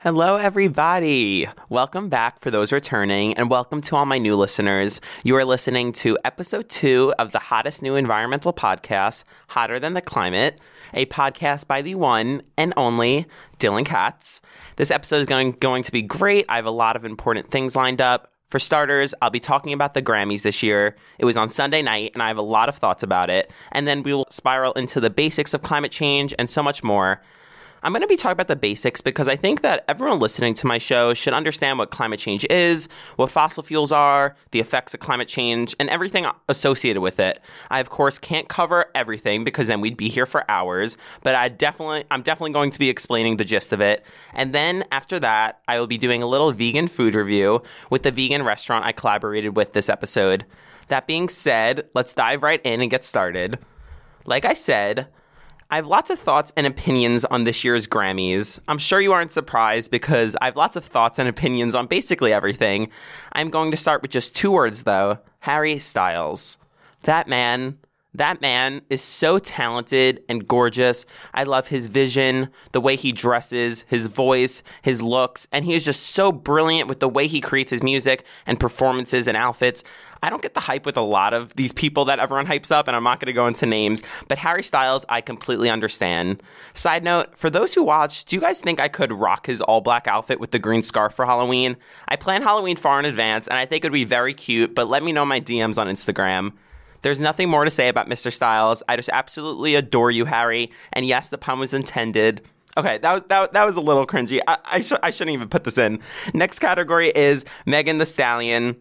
Hello, everybody. Welcome back for those returning, and welcome to all my new listeners. You are listening to episode two of the hottest new environmental podcast, Hotter Than the Climate, a podcast by the one and only Dylan Katz. This episode is going, going to be great. I have a lot of important things lined up. For starters, I'll be talking about the Grammys this year. It was on Sunday night, and I have a lot of thoughts about it. And then we will spiral into the basics of climate change and so much more. I'm going to be talking about the basics because I think that everyone listening to my show should understand what climate change is, what fossil fuels are, the effects of climate change, and everything associated with it. I of course can't cover everything because then we'd be here for hours, but I definitely I'm definitely going to be explaining the gist of it. And then after that, I will be doing a little vegan food review with the vegan restaurant I collaborated with this episode. That being said, let's dive right in and get started. Like I said, I have lots of thoughts and opinions on this year's Grammys. I'm sure you aren't surprised because I have lots of thoughts and opinions on basically everything. I'm going to start with just two words though Harry Styles. That man, that man is so talented and gorgeous. I love his vision, the way he dresses, his voice, his looks, and he is just so brilliant with the way he creates his music and performances and outfits. I don't get the hype with a lot of these people that everyone hypes up, and I'm not going to go into names, but Harry Styles, I completely understand. Side note, for those who watch, do you guys think I could rock his all black outfit with the green scarf for Halloween? I plan Halloween far in advance, and I think it would be very cute, but let me know my DMs on Instagram. There's nothing more to say about Mr. Styles. I just absolutely adore you, Harry. And yes, the pun was intended. Okay, that that, that was a little cringy. I, I, sh- I shouldn't even put this in. Next category is Megan Thee Stallion.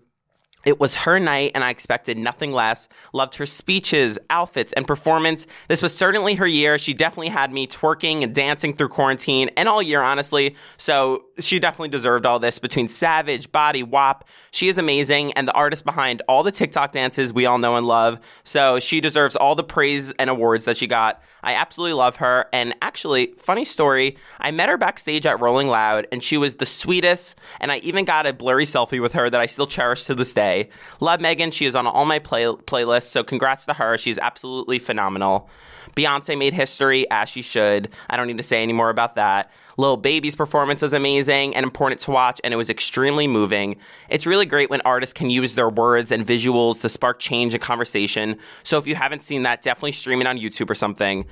It was her night, and I expected nothing less. Loved her speeches, outfits, and performance. This was certainly her year. She definitely had me twerking and dancing through quarantine and all year, honestly. So she definitely deserved all this between Savage, Body, WAP. She is amazing and the artist behind all the TikTok dances we all know and love. So she deserves all the praise and awards that she got. I absolutely love her. And actually, funny story, I met her backstage at Rolling Loud, and she was the sweetest. And I even got a blurry selfie with her that I still cherish to this day. Love Megan. She is on all my play- playlists. So congrats to her. She's absolutely phenomenal. Beyonce made history as she should. I don't need to say any more about that. Lil Baby's performance is amazing and important to watch, and it was extremely moving. It's really great when artists can use their words and visuals to spark change and conversation. So if you haven't seen that, definitely stream it on YouTube or something.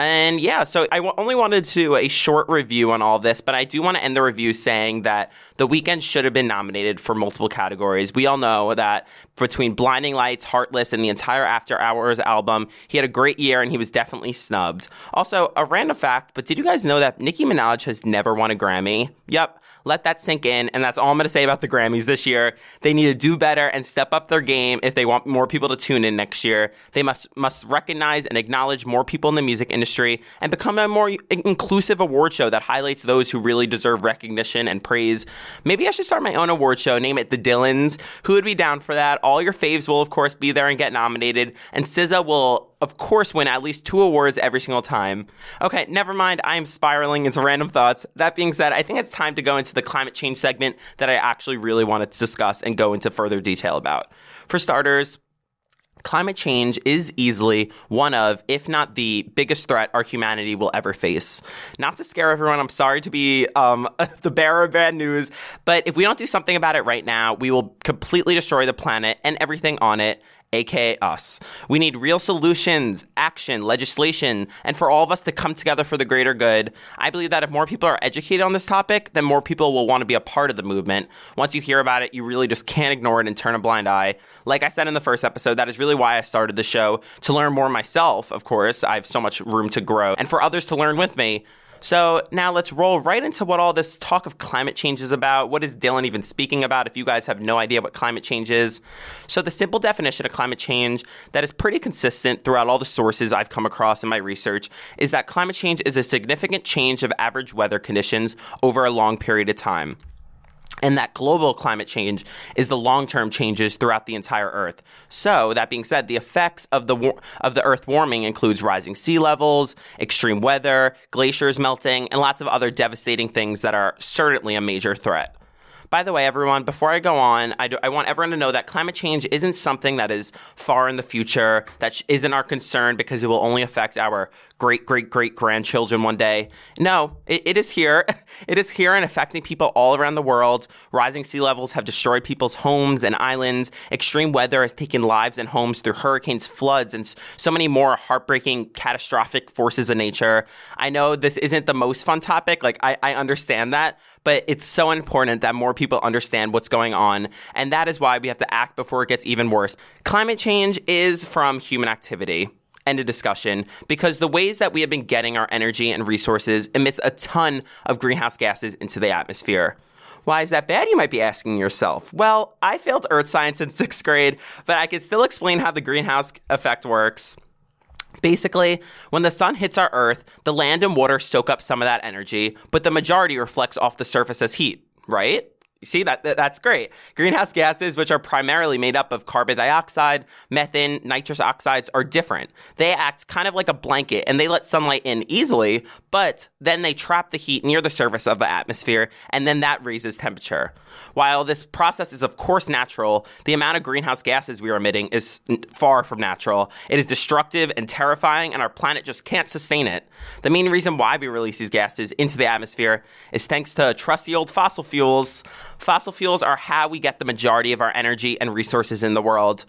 And yeah, so I w- only wanted to do a short review on all this, but I do want to end the review saying that The Weeknd should have been nominated for multiple categories. We all know that between Blinding Lights, Heartless, and the entire After Hours album, he had a great year and he was definitely snubbed. Also, a random fact, but did you guys know that Nicki Minaj has never won a Grammy? Yep. Let that sink in. And that's all I'm going to say about the Grammys this year. They need to do better and step up their game if they want more people to tune in next year. They must, must recognize and acknowledge more people in the music industry and become a more inclusive award show that highlights those who really deserve recognition and praise. Maybe I should start my own award show, name it The Dylans. Who would be down for that? All your faves will, of course, be there and get nominated. And SZA will of course, win at least two awards every single time. Okay, never mind. I am spiraling into random thoughts. That being said, I think it's time to go into the climate change segment that I actually really wanted to discuss and go into further detail about. For starters, climate change is easily one of, if not the biggest threat our humanity will ever face. Not to scare everyone, I'm sorry to be um, the bearer of bad news, but if we don't do something about it right now, we will completely destroy the planet and everything on it aka us. We need real solutions, action, legislation, and for all of us to come together for the greater good. I believe that if more people are educated on this topic, then more people will want to be a part of the movement. Once you hear about it, you really just can't ignore it and turn a blind eye. Like I said in the first episode, that is really why I started the show to learn more myself, of course. I have so much room to grow, and for others to learn with me. So now let's roll right into what all this talk of climate change is about. What is Dylan even speaking about if you guys have no idea what climate change is? So the simple definition of climate change that is pretty consistent throughout all the sources I've come across in my research is that climate change is a significant change of average weather conditions over a long period of time and that global climate change is the long-term changes throughout the entire earth. So, that being said, the effects of the of the earth warming includes rising sea levels, extreme weather, glaciers melting, and lots of other devastating things that are certainly a major threat. By the way, everyone, before I go on, I, do, I want everyone to know that climate change isn't something that is far in the future, that isn't our concern because it will only affect our great, great, great grandchildren one day. No, it, it is here. it is here and affecting people all around the world. Rising sea levels have destroyed people's homes and islands. Extreme weather has taken lives and homes through hurricanes, floods, and so many more heartbreaking, catastrophic forces of nature. I know this isn't the most fun topic. Like, I, I understand that, but it's so important that more people understand what's going on. And that is why we have to act before it gets even worse. Climate change is from human activity. End of discussion because the ways that we have been getting our energy and resources emits a ton of greenhouse gases into the atmosphere. Why is that bad, you might be asking yourself? Well, I failed earth science in sixth grade, but I can still explain how the greenhouse effect works. Basically, when the sun hits our Earth, the land and water soak up some of that energy, but the majority reflects off the surface as heat, right? You see that, that's great. Greenhouse gases, which are primarily made up of carbon dioxide, methane, nitrous oxides, are different. They act kind of like a blanket and they let sunlight in easily, but then they trap the heat near the surface of the atmosphere, and then that raises temperature. While this process is of course natural, the amount of greenhouse gases we are emitting is far from natural. It is destructive and terrifying, and our planet just can't sustain it. The main reason why we release these gases into the atmosphere is thanks to trusty old fossil fuels. Fossil fuels are how we get the majority of our energy and resources in the world.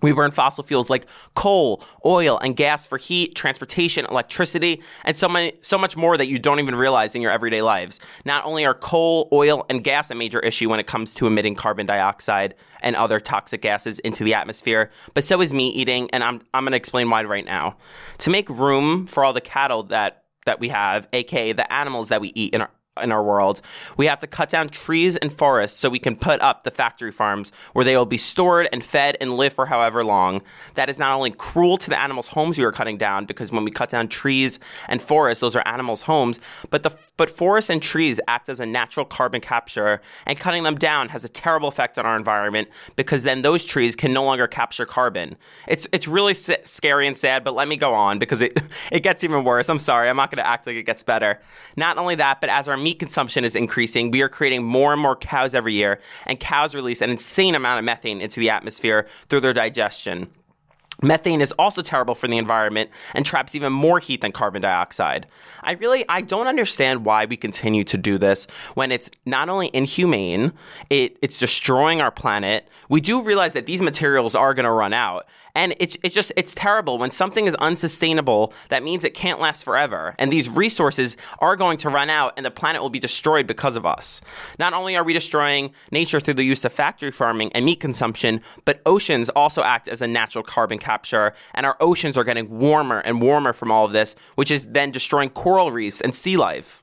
We burn fossil fuels like coal, oil, and gas for heat, transportation, electricity, and so many, so much more that you don't even realize in your everyday lives. Not only are coal, oil, and gas a major issue when it comes to emitting carbon dioxide and other toxic gases into the atmosphere, but so is meat eating, and I'm I'm going to explain why right now. To make room for all the cattle that that we have, aka the animals that we eat in our in our world. We have to cut down trees and forests so we can put up the factory farms where they will be stored and fed and live for however long. That is not only cruel to the animals' homes we are cutting down because when we cut down trees and forests, those are animals' homes, but the but forests and trees act as a natural carbon capture and cutting them down has a terrible effect on our environment because then those trees can no longer capture carbon. It's it's really s- scary and sad, but let me go on because it it gets even worse. I'm sorry. I'm not going to act like it gets better. Not only that, but as our meat consumption is increasing, we are creating more and more cows every year, and cows release an insane amount of methane into the atmosphere through their digestion. Methane is also terrible for the environment and traps even more heat than carbon dioxide. I really I don't understand why we continue to do this when it's not only inhumane, it, it's destroying our planet. We do realize that these materials are going to run out. And it's, it's just, it's terrible. When something is unsustainable, that means it can't last forever. And these resources are going to run out and the planet will be destroyed because of us. Not only are we destroying nature through the use of factory farming and meat consumption, but oceans also act as a natural carbon capture. And our oceans are getting warmer and warmer from all of this, which is then destroying coral reefs and sea life.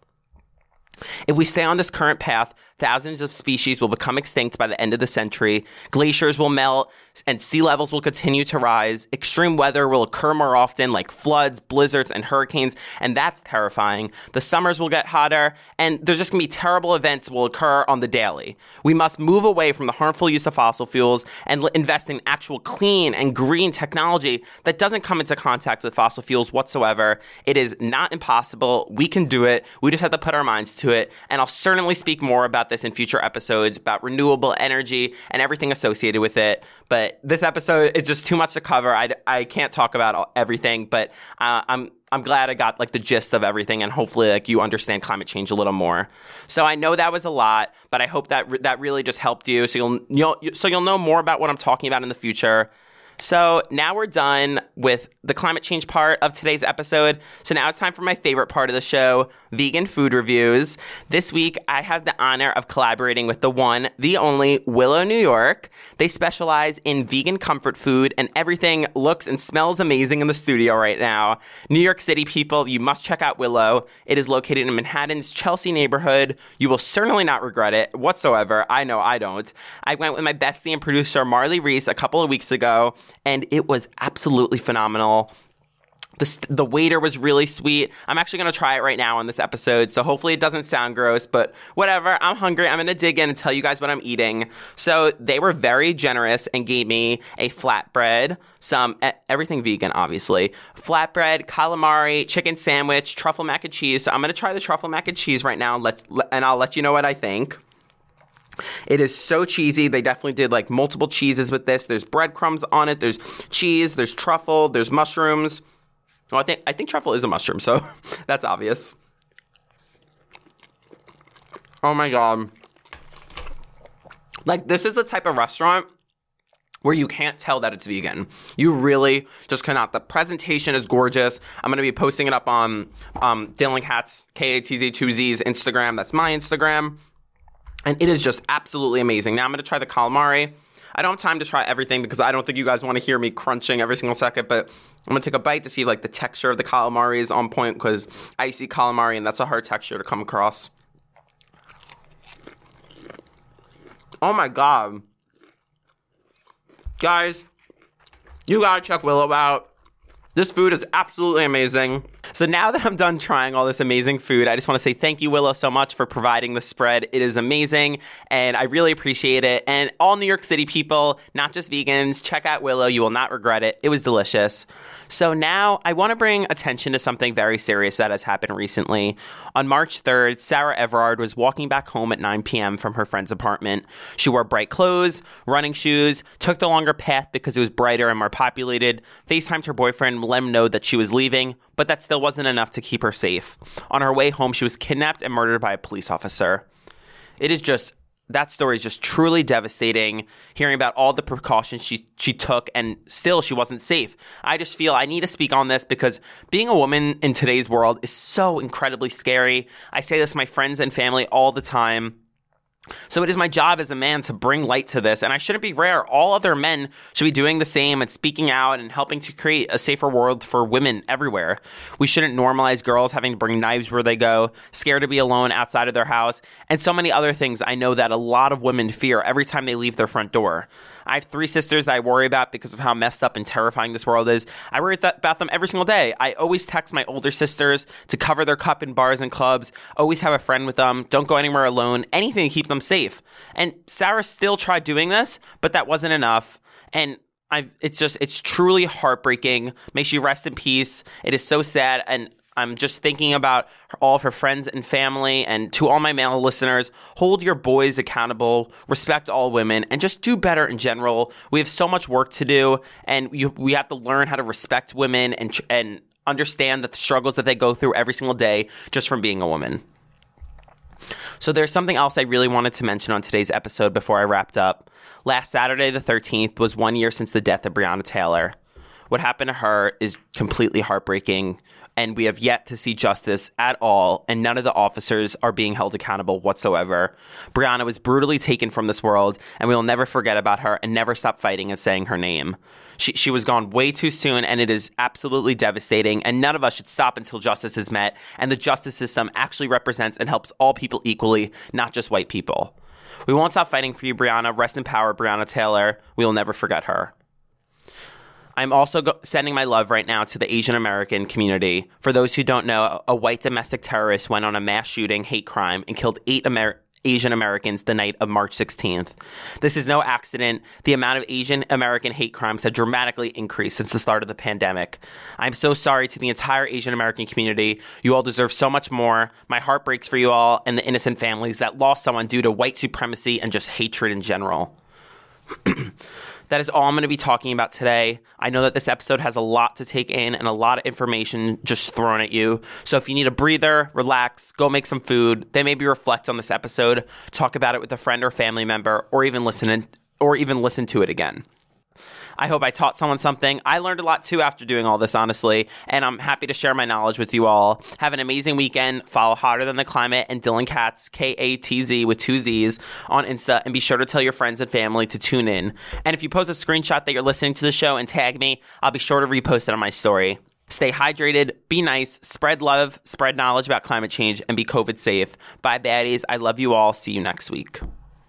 If we stay on this current path, thousands of species will become extinct by the end of the century. Glaciers will melt and sea levels will continue to rise. Extreme weather will occur more often, like floods, blizzards, and hurricanes, and that's terrifying. The summers will get hotter, and there's just gonna be terrible events will occur on the daily. We must move away from the harmful use of fossil fuels and l- invest in actual clean and green technology that doesn't come into contact with fossil fuels whatsoever. It is not impossible. We can do it. We just have to put our minds to it. And I'll certainly speak more about this in future episodes about renewable energy and everything associated with it. But this episode, it's just too much to cover. I, I can't talk about all- everything, but uh, I'm I'm glad I got like the gist of everything, and hopefully like you understand climate change a little more. So I know that was a lot, but I hope that re- that really just helped you. So you'll you'll so you'll know more about what I'm talking about in the future. So now we're done with the climate change part of today's episode. So now it's time for my favorite part of the show, vegan food reviews. This week I have the honor of collaborating with the one, the only Willow New York. They specialize in vegan comfort food and everything looks and smells amazing in the studio right now. New York City people, you must check out Willow. It is located in Manhattan's Chelsea neighborhood. You will certainly not regret it whatsoever. I know I don't. I went with my bestie and producer Marley Reese a couple of weeks ago and it was absolutely phenomenal. The, the waiter was really sweet. I'm actually going to try it right now on this episode, so hopefully it doesn't sound gross, but whatever. I'm hungry. I'm going to dig in and tell you guys what I'm eating. So they were very generous and gave me a flatbread, some everything vegan, obviously. Flatbread, calamari, chicken sandwich, truffle mac and cheese. So I'm going to try the truffle mac and cheese right now, and, let, and I'll let you know what I think. It is so cheesy. They definitely did like multiple cheeses with this. There's breadcrumbs on it. There's cheese. There's truffle. There's mushrooms. Well, I think I think truffle is a mushroom, so that's obvious. Oh my god. Like this is the type of restaurant where you can't tell that it's vegan. You really just cannot. The presentation is gorgeous. I'm going to be posting it up on um, Dylan Katz, K-A-T-Z-2-Z's Instagram. That's my Instagram. And it is just absolutely amazing. Now I'm going to try the calamari. I don't have time to try everything because I don't think you guys want to hear me crunching every single second, but I'm gonna take a bite to see like the texture of the calamari is on point because I see calamari and that's a hard texture to come across. Oh my god. Guys, you gotta check Willow out. This food is absolutely amazing. So now that I'm done trying all this amazing food, I just want to say thank you, Willow, so much for providing the spread. It is amazing, and I really appreciate it. And all New York City people, not just vegans, check out Willow. You will not regret it. It was delicious. So now I want to bring attention to something very serious that has happened recently. On March 3rd, Sarah Everard was walking back home at 9 p.m. from her friend's apartment. She wore bright clothes, running shoes, took the longer path because it was brighter and more populated, FaceTimed her boyfriend, let him know that she was leaving, but that still wasn't enough to keep her safe. On her way home, she was kidnapped and murdered by a police officer. It is just that story is just truly devastating. Hearing about all the precautions she she took, and still she wasn't safe. I just feel I need to speak on this because being a woman in today's world is so incredibly scary. I say this to my friends and family all the time. So it is my job as a man to bring light to this, and I shouldn't be rare. All other men should be doing the same and speaking out and helping to create a safer world for women everywhere. We shouldn't normalize girls having to bring knives where they go, scared to be alone outside of their house, and so many other things I know that a lot of women fear every time they leave their front door. I have three sisters that I worry about because of how messed up and terrifying this world is. I worry about them every single day. I always text my older sisters to cover their cup in bars and clubs, always have a friend with them, don't go anywhere alone, anything to keep them safe. And Sarah still tried doing this, but that wasn't enough. And I've, it's just, it's truly heartbreaking. May she rest in peace. It is so sad. And I'm just thinking about all of her friends and family. And to all my male listeners, hold your boys accountable, respect all women, and just do better in general. We have so much work to do, and you, we have to learn how to respect women and and understand the struggles that they go through every single day just from being a woman. So there's something else I really wanted to mention on today's episode before I wrapped up. Last Saturday, the 13th, was one year since the death of Breonna Taylor. What happened to her is completely heartbreaking and we have yet to see justice at all, and none of the officers are being held accountable whatsoever. Breonna was brutally taken from this world, and we will never forget about her and never stop fighting and saying her name. She, she was gone way too soon, and it is absolutely devastating, and none of us should stop until justice is met, and the justice system actually represents and helps all people equally, not just white people. We won't stop fighting for you, Breonna. Rest in power, Breonna Taylor. We will never forget her. I'm also go- sending my love right now to the Asian American community. For those who don't know, a white domestic terrorist went on a mass shooting hate crime and killed eight Asian Americans the night of March 16th. This is no accident. The amount of Asian American hate crimes have dramatically increased since the start of the pandemic. I'm so sorry to the entire Asian American community. You all deserve so much more. My heart breaks for you all and the innocent families that lost someone due to white supremacy and just hatred in general. That is all I'm going to be talking about today. I know that this episode has a lot to take in and a lot of information just thrown at you. So if you need a breather, relax, go make some food, then maybe reflect on this episode, talk about it with a friend or family member, or even listen in, or even listen to it again. I hope I taught someone something. I learned a lot too after doing all this, honestly, and I'm happy to share my knowledge with you all. Have an amazing weekend. Follow Hotter Than the Climate and Dylan Katz, K A T Z with two Z's, on Insta, and be sure to tell your friends and family to tune in. And if you post a screenshot that you're listening to the show and tag me, I'll be sure to repost it on my story. Stay hydrated, be nice, spread love, spread knowledge about climate change, and be COVID safe. Bye, baddies. I love you all. See you next week.